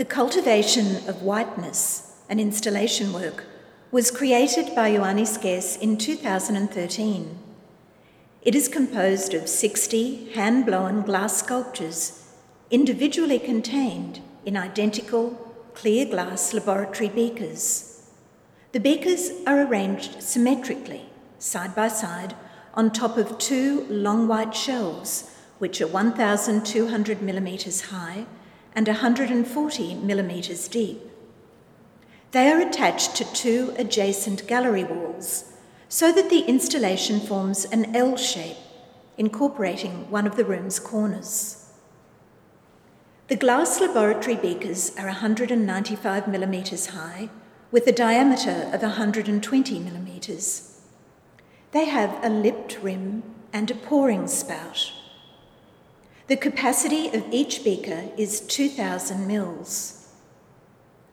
The cultivation of whiteness, an installation work, was created by Yhonnie Scarce in 2013. It is composed of 60 hand blown glass sculptures, individually contained in identical clear glass laboratory beakers. The beakers are arranged symmetrically, side by side, on top of two long white shelves, which are 1,200 millimetres high and 140 millimetres deep. They are attached to two adjacent gallery walls so that the installation forms an L shape, incorporating one of the room's corners. The glass laboratory beakers are 195 millimetres high with a diameter of 120 millimetres. They have a lipped rim and a pouring spout. The capacity of each beaker is 2,000 mils.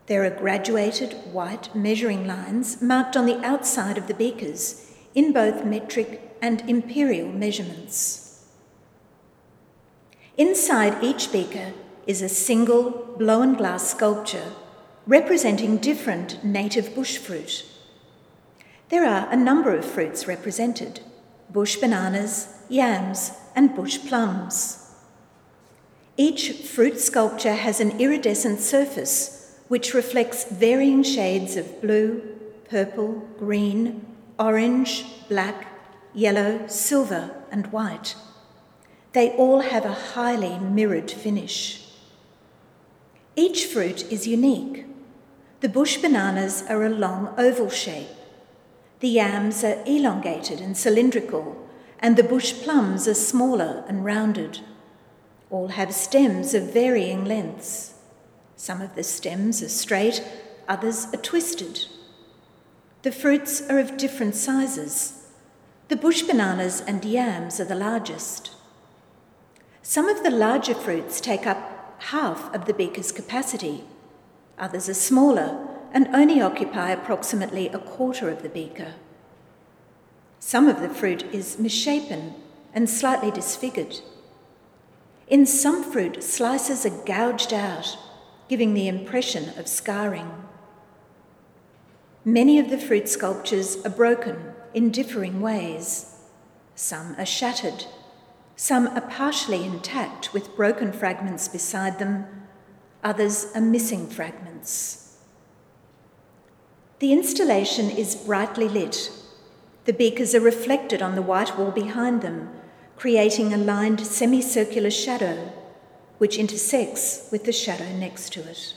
There are graduated white measuring lines marked on the outside of the beakers in both metric and imperial measurements. Inside each beaker is a single blown glass sculpture representing different native bush fruit. There are a number of fruits represented bush bananas, yams, and bush plums. Each fruit sculpture has an iridescent surface which reflects varying shades of blue, purple, green, orange, black, yellow, silver, and white. They all have a highly mirrored finish. Each fruit is unique. The bush bananas are a long oval shape. The yams are elongated and cylindrical, and the bush plums are smaller and rounded. All have stems of varying lengths. Some of the stems are straight, others are twisted. The fruits are of different sizes. The bush bananas and yams are the largest. Some of the larger fruits take up half of the beaker's capacity. Others are smaller and only occupy approximately a quarter of the beaker. Some of the fruit is misshapen and slightly disfigured. In some fruit, slices are gouged out, giving the impression of scarring. Many of the fruit sculptures are broken in differing ways. Some are shattered, some are partially intact with broken fragments beside them, others are missing fragments. The installation is brightly lit. The beakers are reflected on the white wall behind them creating a lined semicircular shadow which intersects with the shadow next to it.